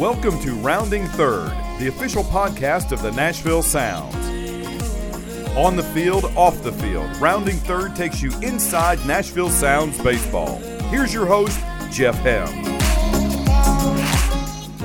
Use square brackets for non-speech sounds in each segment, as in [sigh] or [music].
Welcome to Rounding Third, the official podcast of the Nashville Sounds. On the field, off the field, Rounding Third takes you inside Nashville Sounds baseball. Here's your host, Jeff Hem.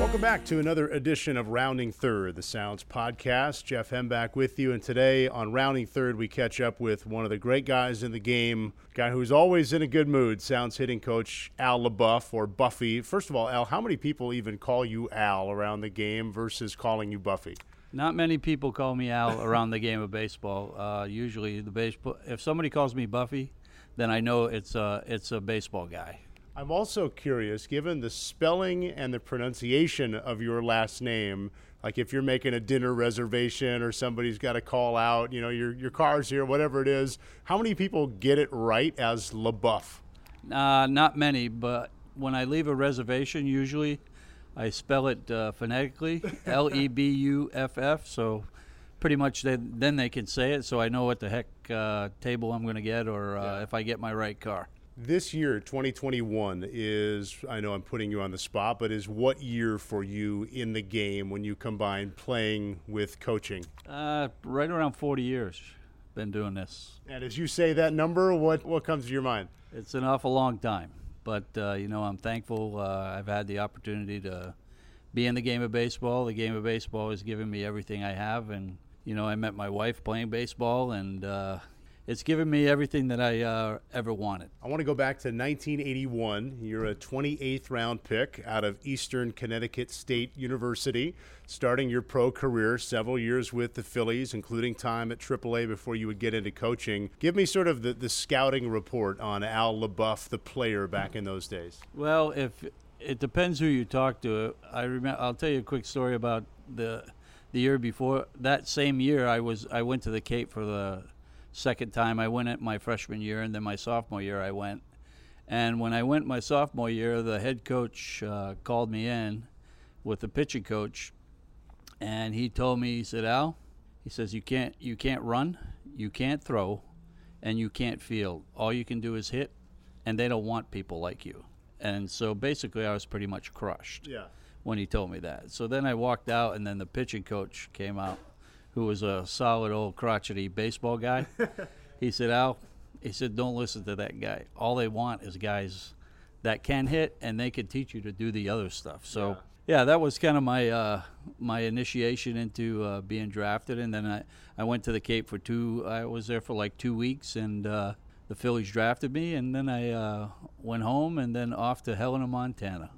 Welcome back to another edition of Rounding Third, the Sounds podcast. Jeff Hem back with you, and today on Rounding Third, we catch up with one of the great guys in the game, guy who's always in a good mood, Sounds hitting coach Al LeBoeuf or Buffy. First of all, Al, how many people even call you Al around the game versus calling you Buffy? Not many people call me Al around the game of baseball. Uh, usually, the baseball. If somebody calls me Buffy, then I know it's a it's a baseball guy. I'm also curious, given the spelling and the pronunciation of your last name, like if you're making a dinner reservation or somebody's got to call out, you know, your, your car's here, whatever it is, how many people get it right as LeBoeuf? Uh, not many, but when I leave a reservation, usually I spell it uh, phonetically, [laughs] L E B U F F. So pretty much they, then they can say it, so I know what the heck uh, table I'm going to get or uh, yeah. if I get my right car. This year, 2021, is, I know I'm putting you on the spot, but is what year for you in the game when you combine playing with coaching? Uh, right around 40 years. Been doing this. And as you say that number, what, what comes to your mind? It's an awful long time. But, uh, you know, I'm thankful uh, I've had the opportunity to be in the game of baseball. The game of baseball has given me everything I have. And, you know, I met my wife playing baseball, and, uh, it's given me everything that I uh, ever wanted. I want to go back to 1981. You're a 28th round pick out of Eastern Connecticut State University, starting your pro career several years with the Phillies, including time at AAA before you would get into coaching. Give me sort of the, the scouting report on Al LeBoeuf, the player back in those days. Well, if it depends who you talk to. I remember. I'll tell you a quick story about the the year before. That same year, I was I went to the Cape for the second time I went it my freshman year, and then my sophomore year I went. And when I went my sophomore year, the head coach uh, called me in with the pitching coach, and he told me, he said, "Al, he says you can't you can't run, you can't throw, and you can't field. All you can do is hit, and they don't want people like you." And so basically, I was pretty much crushed. Yeah. When he told me that, so then I walked out, and then the pitching coach came out who was a solid old crotchety baseball guy. [laughs] he said, Al, he said, don't listen to that guy. All they want is guys that can hit and they can teach you to do the other stuff. So, yeah, yeah that was kind of my uh, my initiation into uh, being drafted. And then I, I went to the Cape for two, I was there for like two weeks and uh, the Phillies drafted me. And then I uh, went home and then off to Helena, Montana.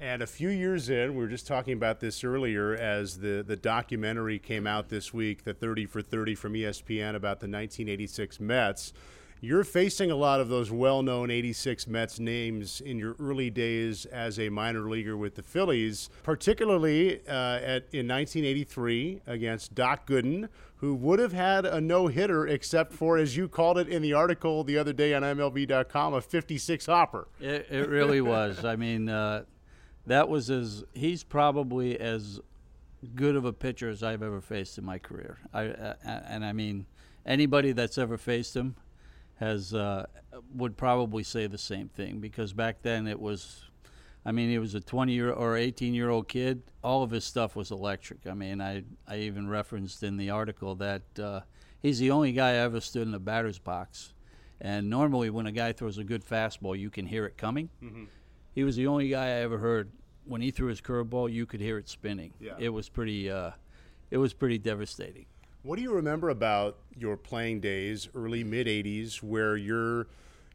And a few years in, we were just talking about this earlier as the, the documentary came out this week, the 30 for 30 from ESPN about the 1986 Mets. You're facing a lot of those well known 86 Mets names in your early days as a minor leaguer with the Phillies, particularly uh, at, in 1983 against Doc Gooden, who would have had a no hitter except for, as you called it in the article the other day on MLB.com, a 56 hopper. It, it really was. I mean, uh, that was as he's probably as good of a pitcher as I've ever faced in my career. I uh, and I mean anybody that's ever faced him has uh, would probably say the same thing because back then it was. I mean, he was a 20 year or 18 year old kid. All of his stuff was electric. I mean, I I even referenced in the article that uh, he's the only guy I ever stood in the batter's box. And normally, when a guy throws a good fastball, you can hear it coming. Mm-hmm he was the only guy I ever heard when he threw his curveball. You could hear it spinning. Yeah. It was pretty. Uh, it was pretty devastating. What do you remember about your playing days, early mid '80s, where you're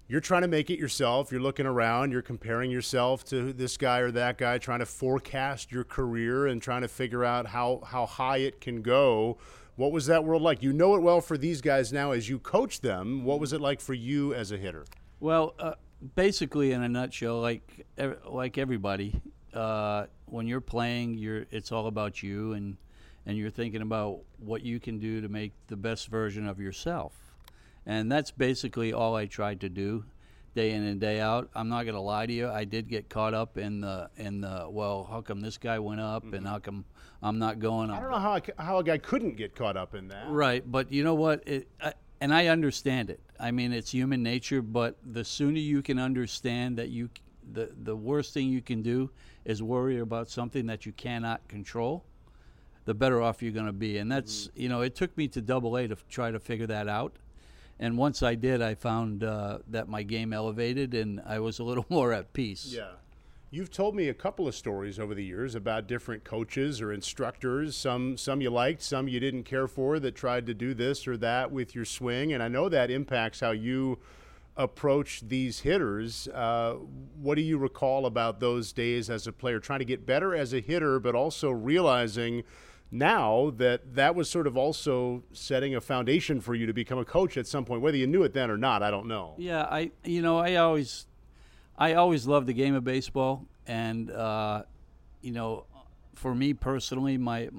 you're trying to make it yourself. You're looking around. You're comparing yourself to this guy or that guy, trying to forecast your career and trying to figure out how how high it can go. What was that world like? You know it well for these guys now as you coach them. What was it like for you as a hitter? Well, uh, basically, in a nutshell, like like everybody, uh, when you're playing, you're it's all about you, and and you're thinking about what you can do to make the best version of yourself, and that's basically all I tried to do, day in and day out. I'm not gonna lie to you, I did get caught up in the in the well, how come this guy went up, mm-hmm. and how come I'm not going? up? I don't know how how a guy couldn't get caught up in that. Right, but you know what? It, I, and I understand it. I mean, it's human nature, but the sooner you can understand that you the the worst thing you can do is worry about something that you cannot control. The better off you're going to be, and that's you know it took me to Double A to f- try to figure that out. And once I did, I found uh, that my game elevated, and I was a little [laughs] more at peace. Yeah. You've told me a couple of stories over the years about different coaches or instructors. Some some you liked, some you didn't care for that tried to do this or that with your swing, and I know that impacts how you approach these hitters. Uh, what do you recall about those days as a player, trying to get better as a hitter, but also realizing now that that was sort of also setting a foundation for you to become a coach at some point, whether you knew it then or not, I don't know. Yeah, I you know I always I always loved the game of baseball, and uh, you know, for me personally, my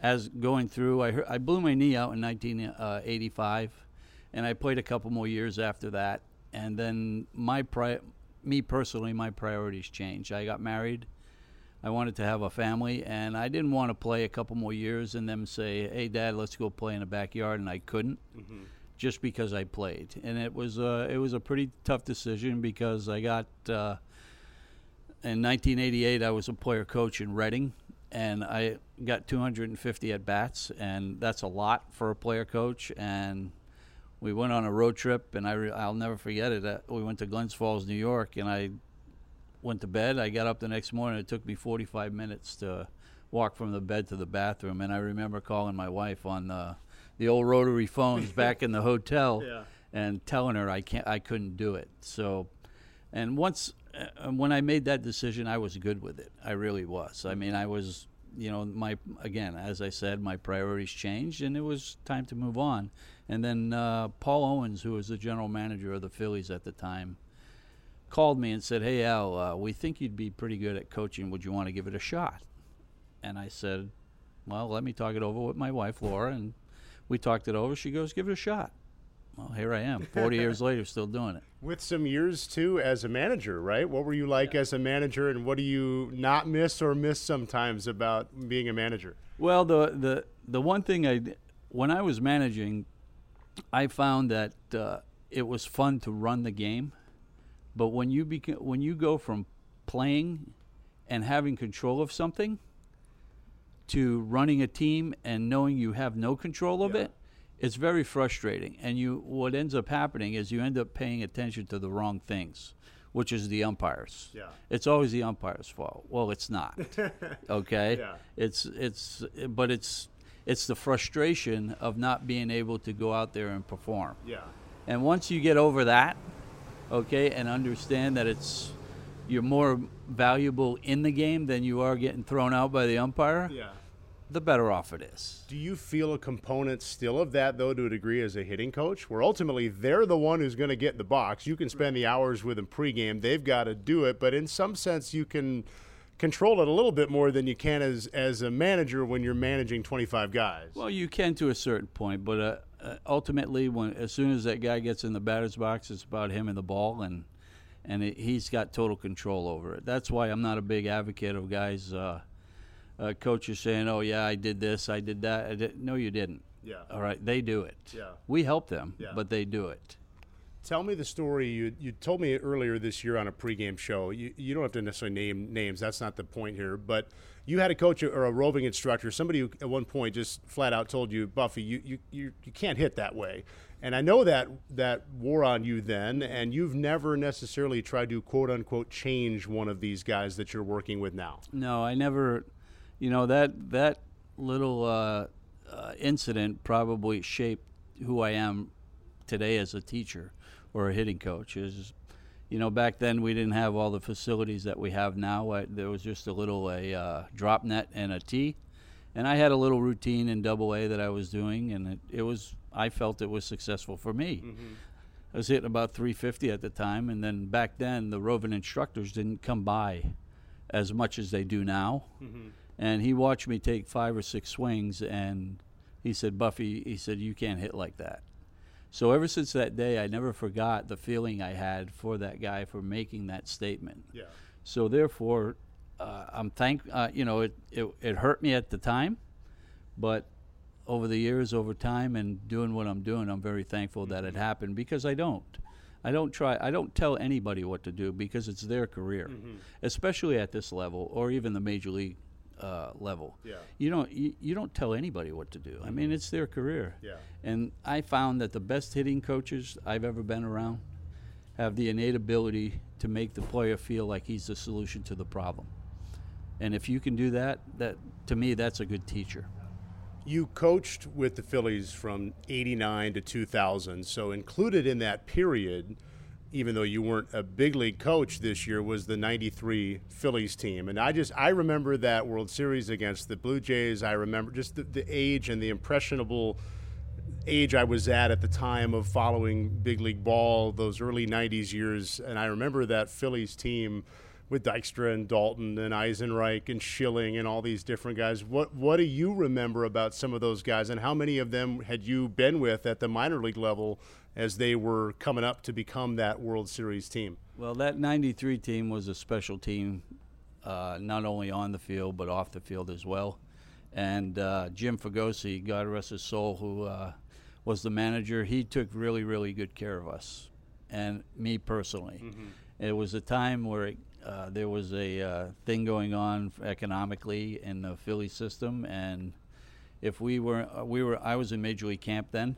as going through, I I blew my knee out in 1985, and I played a couple more years after that, and then my pri- me personally, my priorities changed. I got married. I wanted to have a family, and I didn't want to play a couple more years and then say, "Hey, Dad, let's go play in the backyard," and I couldn't, just because I played. And it was uh, it was a pretty tough decision because I got uh, in 1988 I was a player coach in Reading, and I got 250 at bats, and that's a lot for a player coach. And we went on a road trip, and I re- I'll never forget it. Uh, we went to Glens Falls, New York, and I went to bed. I got up the next morning. It took me 45 minutes to walk from the bed to the bathroom, and I remember calling my wife on the the old rotary phones [laughs] back in the hotel Yeah. and telling her I can't, I couldn't do it. So, and once uh, when I made that decision, I was good with it. I really was. I mean, I was, you know, my again, as I said, my priorities changed, and it was time to move on. And then uh, Paul Owens, who was the general manager of the Phillies at the time, called me and said, "Hey Al, uh, we think you'd be pretty good at coaching. Would you want to give it a shot?" And I said, "Well, let me talk it over with my wife Laura." And we talked it over. She goes, "Give it a shot." Well, here I am, 40 [laughs] years later, still doing it. With some years too as a manager, right? What were you like as a manager, and what do you not miss or miss sometimes about being a manager? Well, the the the one thing I when I was managing, I found that uh, it was fun to run the game, but when you beca- when you go from playing and having control of something to running a team and knowing you have no control of Yeah. it, it's very frustrating. And you what ends up happening is you end up paying attention to the wrong things, which is the umpires. Yeah. It's always the umpire's fault. Well, it's not. [laughs] okay? Yeah. It's it's but it's it's the frustration of not being able to go out there and perform. Yeah. And once you get over that, okay, and understand that it's you're more valuable in the game than you are getting thrown out by the umpire, Yeah. the better off it is. Do you feel a component still of that, though, to a degree, as a hitting coach, where ultimately they're the one who's going to get in the box? You can spend the hours with them pregame; they've got to do it, but in some sense, you can control it a little bit more than you can as as a manager when you're managing 25 guys. Well, you can to a certain point, but uh, uh, ultimately, when as soon as that guy gets in the batter's box, it's about him and the ball, and and it, he's got total control over it. That's why I'm not a big advocate of guys, uh, uh, coaches saying, "Oh yeah, I did this, I did that." I did. No, you didn't. Yeah. All right, they do it. Yeah. We help them, Yeah. but they do it. Tell me the story you you told me earlier this year on a pregame show. You you don't have to necessarily name names. That's not the point here. But you had a coach or a roving instructor, somebody who at one point just flat out told you, Buffy, you you you, you can't hit that way. And I know that that wore on you then, and you've never necessarily tried to quote unquote change one of these guys that you're working with now. No, I never. You know that that little uh, uh, incident probably shaped who I am today as a teacher or a hitting coach. Is you know back then we didn't have all the facilities that we have now. I, there was just a little a uh, drop net and a tee, and I had a little routine in Double A that I was doing, and it, it was I felt it was successful for me. I was hitting about 350 at the time, and then back then the roving instructors didn't come by as much as they do now. And he watched me take five or six swings, and he said, "Buffy," he said, "you can't hit like that." So ever since that day, I never forgot the feeling I had for that guy for making that statement. Yeah. So therefore, uh, I'm thank uh, you know it, it it hurt me at the time, but over the years, over time, and doing what I'm doing, I'm very thankful that it happened because I don't. I don't try. I don't tell anybody what to do because it's their career, Mm-hmm. especially at this level or even the major league uh, level. Yeah. Mm-hmm. You don't. You, you don't tell anybody what to do. I mean, it's their career. Yeah. And I found that the best hitting coaches I've ever been around have the innate ability to make the player feel like he's the solution to the problem. And if you can do that, that to me, that's a good teacher. You coached with the Phillies from 89 to 2000. So, included in that period, even though you weren't a big league coach this year, was the 93 Phillies team. And I just, I remember that World Series against the Blue Jays. I remember just the, the age and the impressionable age I was at at the time of following big league ball, those early 90s years. And I remember that Phillies team with Dykstra and Daulton and Eisenreich and Schilling and all these different guys. What what do you remember about some of those guys, and how many of them had you been with at the minor league level as they were coming up to become that World Series team? Well, that 93 team was a special team, uh, not only on the field, but off the field as well. And uh, Jim Fregosi, God rest his soul, who uh, was the manager, he took really, really good care of us and me personally. It was a time where it, uh, there was a uh, thing going on economically in the Philly system, and if we were, uh, we were, I was in Major League Camp then.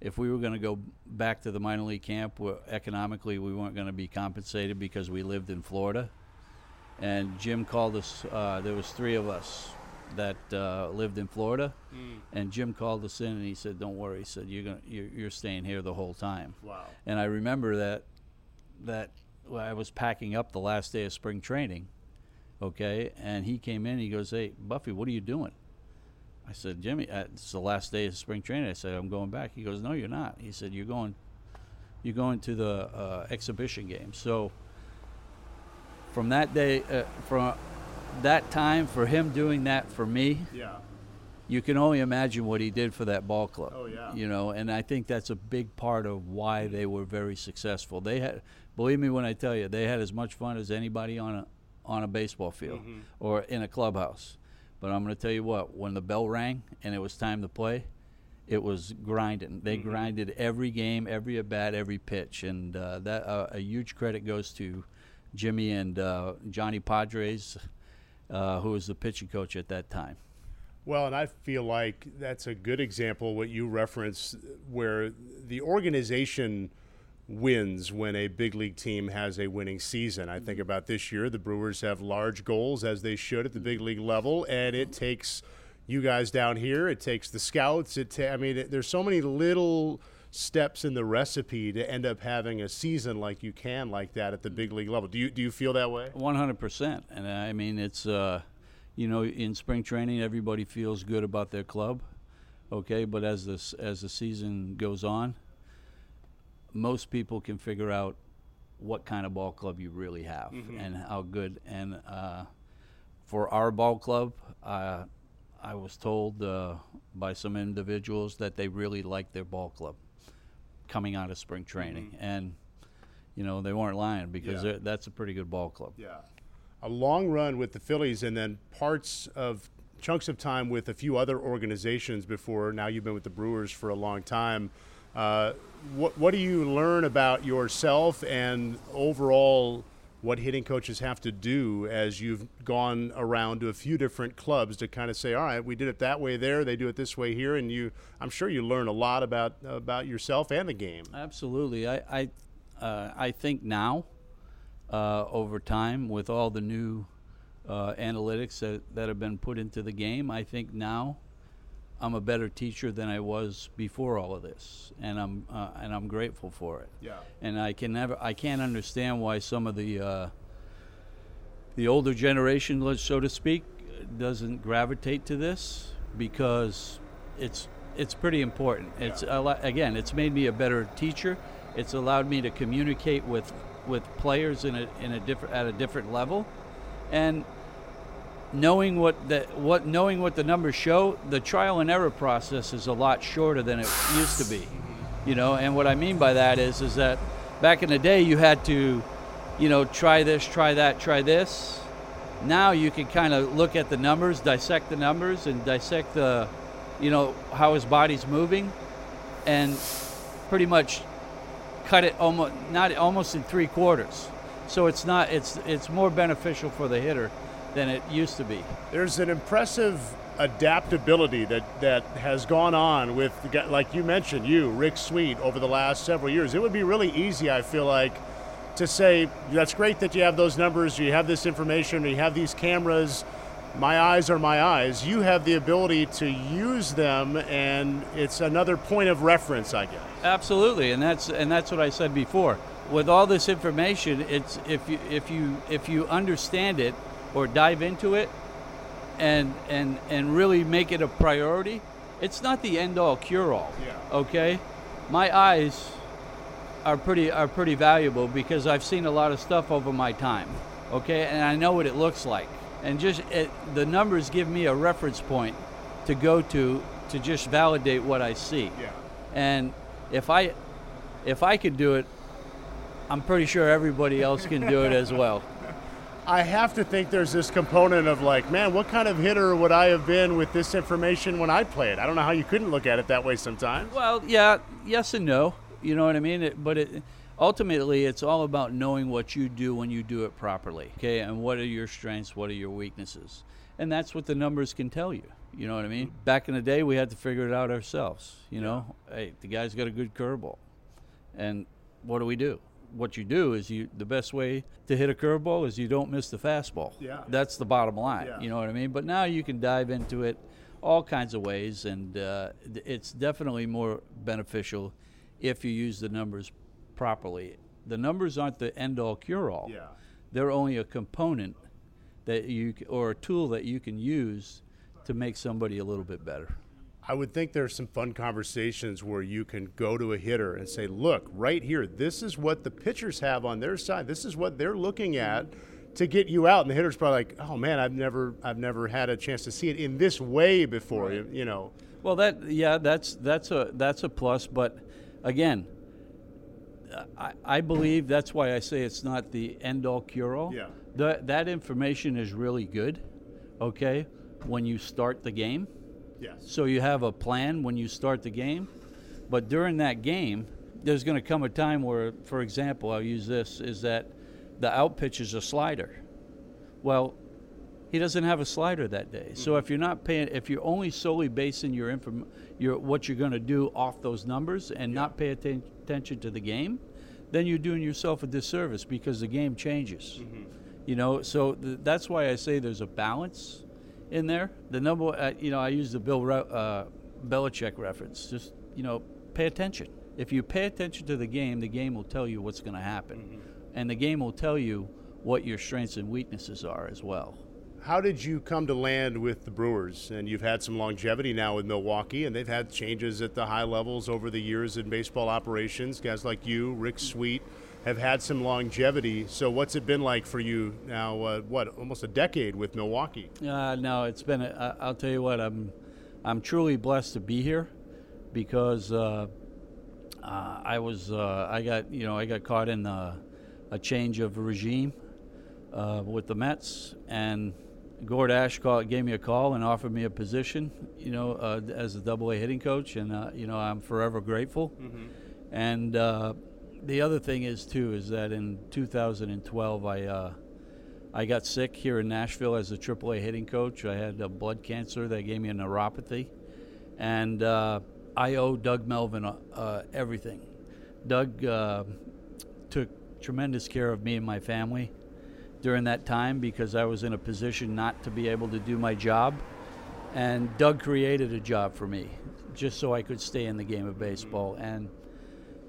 If we were going to go back to the minor league camp, economically we weren't going to be compensated because we lived in Florida, and Jim called us. Uh, there was three of us that uh, lived in Florida, and Jim called us in and he said, "Don't worry," he said, "You're gonna, you're, you're staying here the whole time." Wow. And I remember that that I was packing up the last day of spring training, okay, and he came in. He goes, "Hey, Buffy, what are you doing?" I said, "Jimmy, uh, it's the last day of spring training." I said, "I'm going back." He goes, "No, you're not." He said, "You're going, you're going to the uh, exhibition game." So from that day, uh, from that time, for him doing that for me, Yeah. you can only imagine what he did for that ball club. Oh, yeah. You know, and I think that's a big part of why they were very successful. They had, believe me when I tell you, they had as much fun as anybody on a on a baseball field Mm-hmm. or in a clubhouse. But I'm going to tell you what, when the bell rang and it was time to play, it was grinding. They Mm-hmm. grinded every game, every at bat, every pitch, and uh, that uh, a huge credit goes to Jimmy and uh, Johnny Podres, uh, who was the pitching coach at that time. Well, and I feel like that's a good example what you reference where the organization wins when a big league team has a winning season. I think about this year, the Brewers have large goals as they should at the big league level, and it takes you guys down here, it takes the scouts. It ta- I mean, it, there's so many little steps in the recipe to end up having a season like you can like that at the big league level. Do you do you feel that way? One hundred percent, and I mean it's uh, you know in spring training everybody feels good about their club, okay, but as this as the season goes on, most people can figure out what kind of ball club you really have and how good. And uh, for our ball club, uh, I was told uh, by some individuals that they really liked their ball club coming out of spring training, and you know they weren't lying because Yeah. that's a pretty good ball club. Yeah. A long run with the Phillies and then parts of chunks of time with a few other organizations before now you've been with the Brewers for a long time. Uh, what, what do you learn about yourself and overall what hitting coaches have to do as you've gone around to a few different clubs to kind of say, all right, we did it that way there, they do it this way here, and you, I'm sure you learn a lot about about yourself and the game. Absolutely. I I, uh, I think now, uh, over time, with all the new uh, analytics that, that have been put into the game, I think now I'm a better teacher than I was before all of this, and I'm uh, and I'm grateful for it. Yeah. And I can never I can't understand why some of the uh, the older generation, so to speak, doesn't gravitate to this because it's it's pretty important. It's a lot, again, it's made me a better teacher. It's allowed me to communicate with with players in a in a different at a different level, and knowing what the what knowing what the numbers show, the trial and error process is a lot shorter than it used to be. You know, and what I mean by that is is that back in the day you had to, you know, try this, try that, try this. Now you can kind of look at the numbers, dissect the numbers, and dissect the, you know, how his body's moving, and pretty much cut it almost not almost in three quarters. So it's not it's it's more beneficial for the hitter than it used to be. There's an impressive adaptability that, that has gone on with, like you mentioned, you, Rick Sweet, over the last several years. It would be really easy, I feel like, to say, that's great that you have those numbers, you have this information, you have these cameras. My eyes are my eyes. You have the ability to use them, and it's another point of reference, I guess. Absolutely, and that's and that's what I said before. With all this information, it's if you if you if you understand it or dive into it, and and and really make it a priority, it's not the end all cure all. Yeah. Okay, my eyes are pretty are pretty valuable because I've seen a lot of stuff over my time. Okay, and I know what it looks like, and just it, the numbers give me a reference point to go to to just validate what I see. Yeah. And if I if I could do it, I'm pretty sure everybody else can do it as well. [laughs] I have to think there's this component of like, man, what kind of hitter would I have been with this information when I played? I don't know how you couldn't look at it that way sometimes. Well, yeah, yes and no. You know what I mean? It, but it, ultimately, it's all about knowing what you do when you do it properly. Okay, and what are your strengths? What are your weaknesses? And that's what the numbers can tell you. You know what I mean? Mm-hmm. Back in the day, we had to figure it out ourselves. You know, hey, the guy's got a good curveball, and what do we do? What you do is you the best way to hit a curveball is you don't miss the fastball. Yeah. That's the bottom line. Yeah. You know what I mean? But now you can dive into it all kinds of ways, and uh, it's definitely more beneficial if you use the numbers properly. The numbers aren't the end all cure all. Yeah. They're only a component that you or a tool that you can use to make somebody a little bit better. I would think there's some fun conversations where you can go to a hitter and say, look, right here, this is what the pitchers have on their side. This is what they're looking at to get you out. And the hitter's probably like, oh man, I've never I've never had a chance to see it in this way before. Right. You, you know. Well that yeah, that's that's a that's a plus, but again, I, I believe that's why I say it's not the end all cure all. Yeah. That that information is really good, okay, when you start the game Yes. So you have a plan when you start the game, but during that game, there's going to come a time where, for example, I'll use this is that the out pitch is a slider. Well, he doesn't have a slider that day. Mm-hmm. So if you're not paying, if you're only solely basing your inform, your what you're going to do off those numbers and yeah. not pay atten- attention to the game, then you're doing yourself a disservice because the game changes. Mm-hmm. You know, so th- that's why I say there's a balance in there. The number, uh, you know, I use the Bill uh, Belichick reference. Just you know, pay attention. If you pay attention to the game, the game will tell you what's going to happen, mm-hmm. and the game will tell you what your strengths and weaknesses are as well. How did you come to land with the Brewers? And you've had some longevity now with Milwaukee, and they've had changes at the high levels over the years in baseball operations. Guys like you, Rick Sweet have had some longevity. So, what's it been like for you now? Uh, what almost a decade with Milwaukee? Uh, no, it's been. A, I'll tell you what. I'm I'm truly blessed to be here because uh, uh I was uh, I got you know I got caught in a, a change of regime uh, with the Mets and. Gord Ash called, gave me a call and offered me a position, you know, as a Double A hitting coach, and you know I'm forever grateful. Mm-hmm. And the other thing is too is that in 2012 I uh, I got sick here in Nashville as a AAA hitting coach. I had a blood cancer that gave me a neuropathy, and uh, I owe Doug Melvin uh, everything. Doug uh, took tremendous care of me and my family during that time because I was in a position not to be able to do my job, and Doug created a job for me just so I could stay in the game of baseball and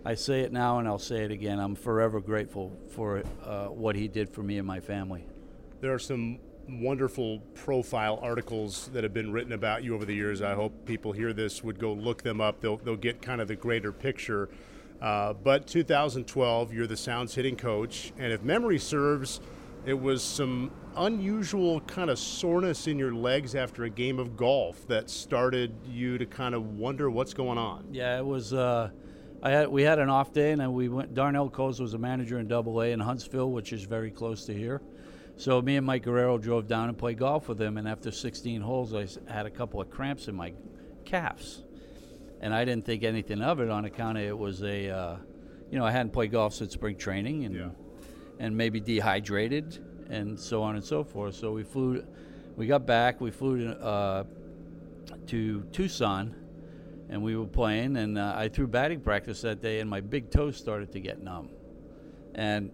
I say it now and I'll say it again. I'm forever grateful for uh, what he did for me and my family. There are some wonderful profile articles that have been written about you over the years. I hope people hear this would go look them up. They'll, they'll get kind of the greater picture. Uh, but 2012, you're the Sounds hitting coach, and if memory serves, it was some unusual kind of soreness in your legs after a game of golf that started you to kind of wonder what's going on. Yeah, it was. Uh, I had we had an off day, and then we went. Darnell Coles was a manager in Double A in Huntsville, which is very close to here. So me and Mike Guerrero drove down and played golf with him. And after 16 holes, I had a couple of cramps in my calves, and I didn't think anything of it on account of it was a uh, you know, I hadn't played golf since spring training, and Yeah. and maybe dehydrated, and so on and so forth. So we flew, we got back, we flew to, uh, to Tucson, and we were playing, and uh, I threw batting practice that day, and my big toe started to get numb, and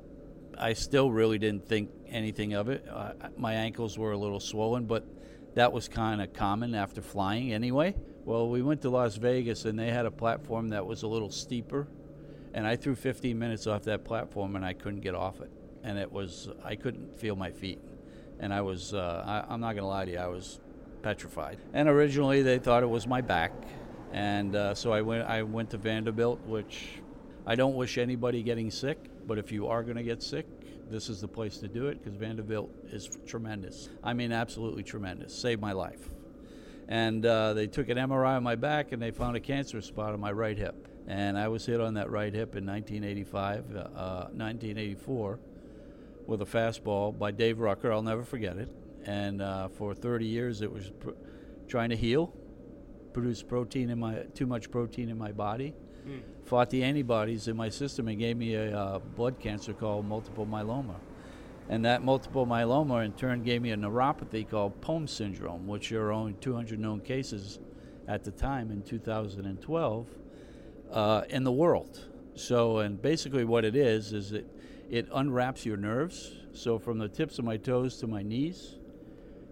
I still really didn't think anything of it. Uh, my ankles were a little swollen, but that was kind of common after flying anyway. Well, we went to Las Vegas, and they had a platform that was a little steeper, and I threw 15 minutes off that platform, and I couldn't get off it, and it was I couldn't feel my feet, and I was uh, I, I'm not gonna lie to you, I was petrified. And originally they thought it was my back, and uh, so I went I went to Vanderbilt, which I don't wish anybody getting sick, but if you are gonna get sick, this is the place to do it because Vanderbilt is tremendous. I mean, absolutely tremendous. Saved my life. And uh, they took an MRI on my back and they found a cancer spot on my right hip. And I was hit on that right hip in 1985, uh, uh, 1984, with a fastball by Dave Rucker. I'll never forget it. And uh, for 30 years, it was pr- trying to heal, produce protein in my too much protein in my body, fought the antibodies in my system, and gave me a uh, blood cancer called multiple myeloma. And that multiple myeloma in turn gave me a neuropathy called POEMS syndrome, which there are only 200 known cases at the time in 2012 uh, in the world. So, and basically what it is is it it unwraps your nerves. So from the tips of my toes to my knees,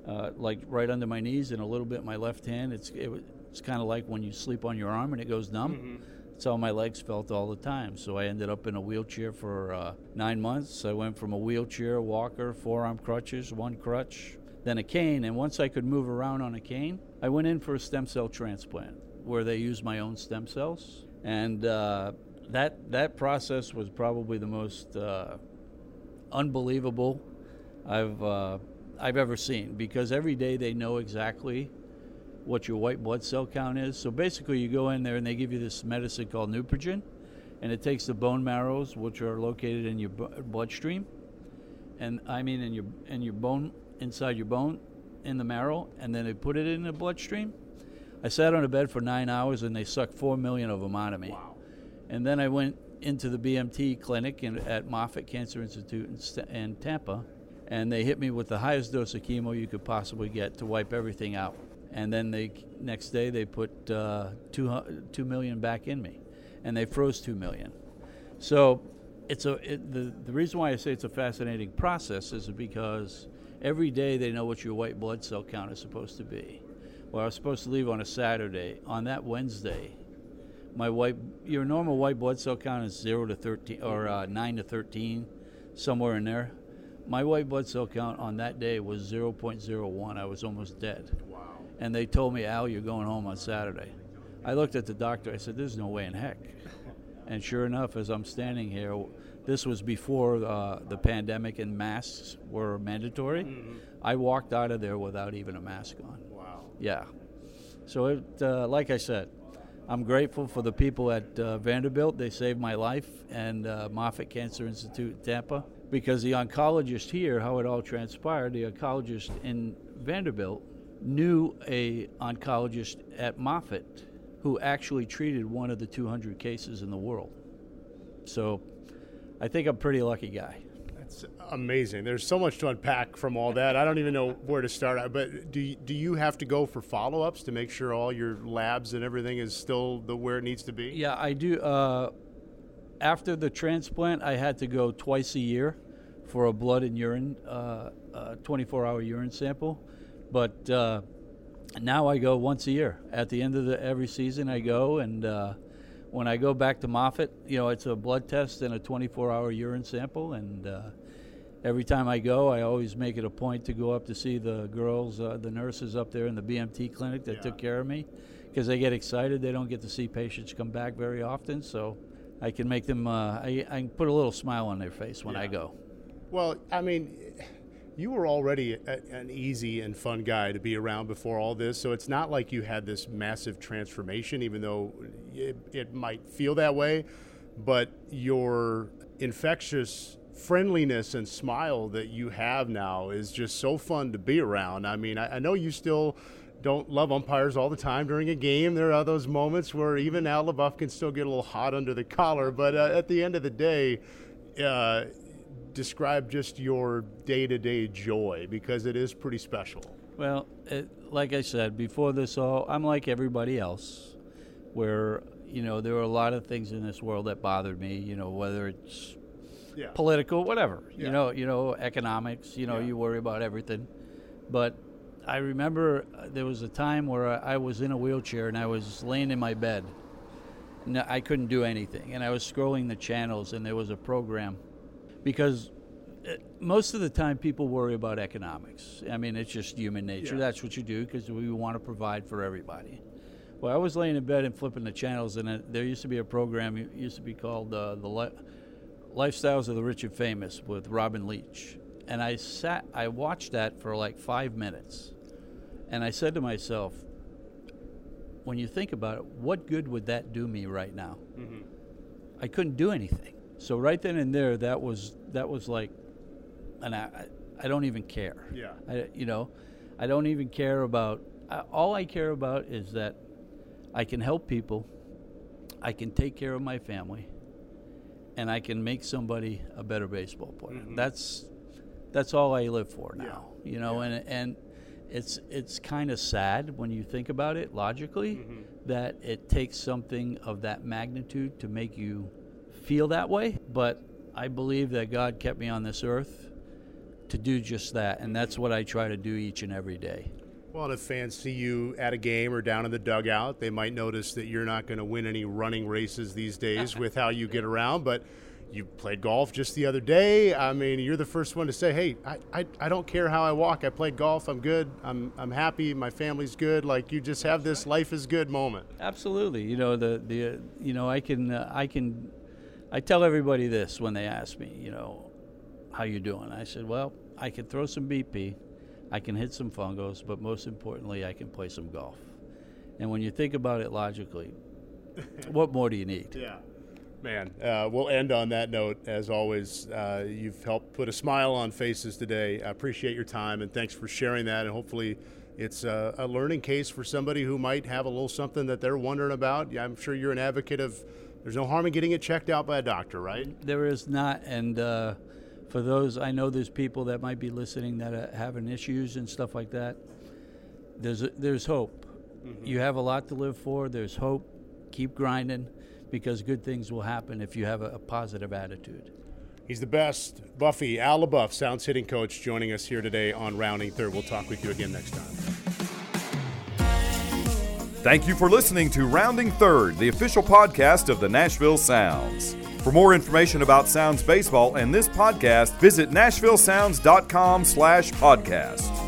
uh, like right under my knees and a little bit my left hand, it's it, it's kind of like when you sleep on your arm and it goes numb. That's how my legs felt all the time. So I ended up in a wheelchair for uh, nine months. I went from a wheelchair, walker, forearm crutches, one crutch, then a cane. And once I could move around on a cane, I went in for a stem cell transplant where they used my own stem cells. And uh, that, that process was probably the most uh, unbelievable I've, uh, I've ever seen because every day they know exactly what your white blood cell count is. So basically, you go in there and they give you this medicine called Neupogen, and it takes the bone marrows, which are located in your bloodstream, and I mean in your in your bone inside your bone, in the marrow, and then they put it in the bloodstream. I sat on a bed for nine hours, and they sucked four million of them out of me. Wow. And then I went into the BMT clinic in, at Moffitt Cancer Institute in, in Tampa, and they hit me with the highest dose of chemo you could possibly get to wipe everything out. And then they next day they put uh, two, two million back in me, and they froze two million. So it's a it, the the reason why I say it's a fascinating process is because every day they know what your white blood cell count is supposed to be. Well, I was supposed to leave on a Saturday. On that Wednesday, my white your normal white blood cell count is zero to thirteen or uh, nine to thirteen, somewhere in there. My white blood cell count on that day was zero point zero one. I was almost dead. Wow. And they told me, Al, you're going home on Saturday. I looked at the doctor. I said, "There's no way in heck." And sure enough, as I'm standing here, this was before uh, the pandemic and masks were mandatory. I walked out of there without even a mask on. Wow. Yeah. So, it, uh, like I said, I'm grateful for the people at uh, Vanderbilt. They saved my life, and uh, Moffitt Cancer Institute in Tampa. Because the oncologist here, how it all transpired, the oncologist in Vanderbilt knew a oncologist at Moffitt who actually treated one of the 200 cases in the world. So, I think I'm a pretty lucky guy. That's amazing. There's so much to unpack from all that. I don't even know where to start. But do you, do you have to go for follow ups to make sure all your labs and everything is still the where it needs to be? Yeah, I do. Uh, after the transplant, I had to go twice a year for a blood and urine, uh, uh, 24-hour urine sample. But uh, now I go once a year. At the end of the every season, I go, and uh, when I go back to Moffitt, you know, it's a blood test and a 24-hour urine sample, and uh, every time I go, I always make it a point to go up to see the girls, uh, the nurses up there in the BMT clinic that took care of me, because they get excited. They don't get to see patients come back very often, so I can make them. Uh, I, I can put a little smile on their face when I go. Well, I mean, you were already a, an easy and fun guy to be around before all this, so it's not like you had this massive transformation, even though it, it might feel that way. But your infectious friendliness and smile that you have now is just so fun to be around. I mean, I, I know you still don't love umpires all the time during a game. There are those moments where even Al LeBoeuf can still get a little hot under the collar. But uh, at the end of the day, uh, describe just your day to day joy because it is pretty special. Well, it, like I said before this all, I'm like everybody else, where you know there were a lot of things in this world that bothered me. You know, whether it's Yeah. political, whatever. Yeah. You know, you know, economics. You know, Yeah. you worry about everything. But I remember uh, there was a time where I was in a wheelchair and I was laying in my bed. No, I couldn't do anything, and I was scrolling the channels, and there was a program, because uh, most of the time people worry about economics. I mean, it's just human nature. Yeah. That's what you do because we want to provide for everybody. Well, I was laying in bed and flipping the channels, and it, there used to be a program. It used to be called uh, the Li- Lifestyles of the Rich and Famous with Robin Leach, and I sat, I watched that for like five minutes, and I said to myself, when you think about it, what good would that do me right now? Mm-hmm. I couldn't do anything. So right then and there, that was that was like, and I, I- don't even care. Yeah. I, you know, I don't even care about. I, all I care about is that I can help people, I can take care of my family, and I can make somebody a better baseball player. Mm-hmm. That's that's all I live for now. You know, and and it's it's kind of sad when you think about it logically mm-hmm. that it takes something of that magnitude to make you feel that way. But I believe that God kept me on this earth to do just that, and that's what I try to do each and every day. Well, if fans see you at a game or down in the dugout, they might notice that you're not going to win any running races these days [laughs] with how you get around. But you played golf just the other day. I mean, you're the first one to say, "Hey, I, I, I don't care how I walk. I played golf. I'm good. I'm I'm happy. My family's good." Like you just have this life is good moment. Absolutely. You know the the uh, you know I can uh, I can I tell everybody this when they ask me, you know, how you doing? I said, well, I can throw some BP, I can hit some fungos, but most importantly, I can play some golf. And when you think about it logically, [laughs] what more do you need? Yeah. Man, uh, we'll end on that note. As always, uh, you've helped put a smile on faces today. I appreciate your time and thanks for sharing that. And hopefully, it's a, a learning case for somebody who might have a little something that they're wondering about. Yeah, I'm sure you're an advocate of there's no harm in getting it checked out by a doctor, right? There is not, and uh, for those I know, there's people that might be listening that are having issues and stuff like that. There's there's hope. You have a lot to live for. There's hope. Keep grinding, because good things will happen if you have a, a positive attitude. He's the best. Buffy, Al LeBoeuf, Sounds hitting coach, joining us here today on Rounding Third. We'll talk with you again next time. Thank you for listening to Rounding Third, the official podcast of the Nashville Sounds. For more information about Sounds baseball and this podcast, visit nashvillesounds.com slash podcast.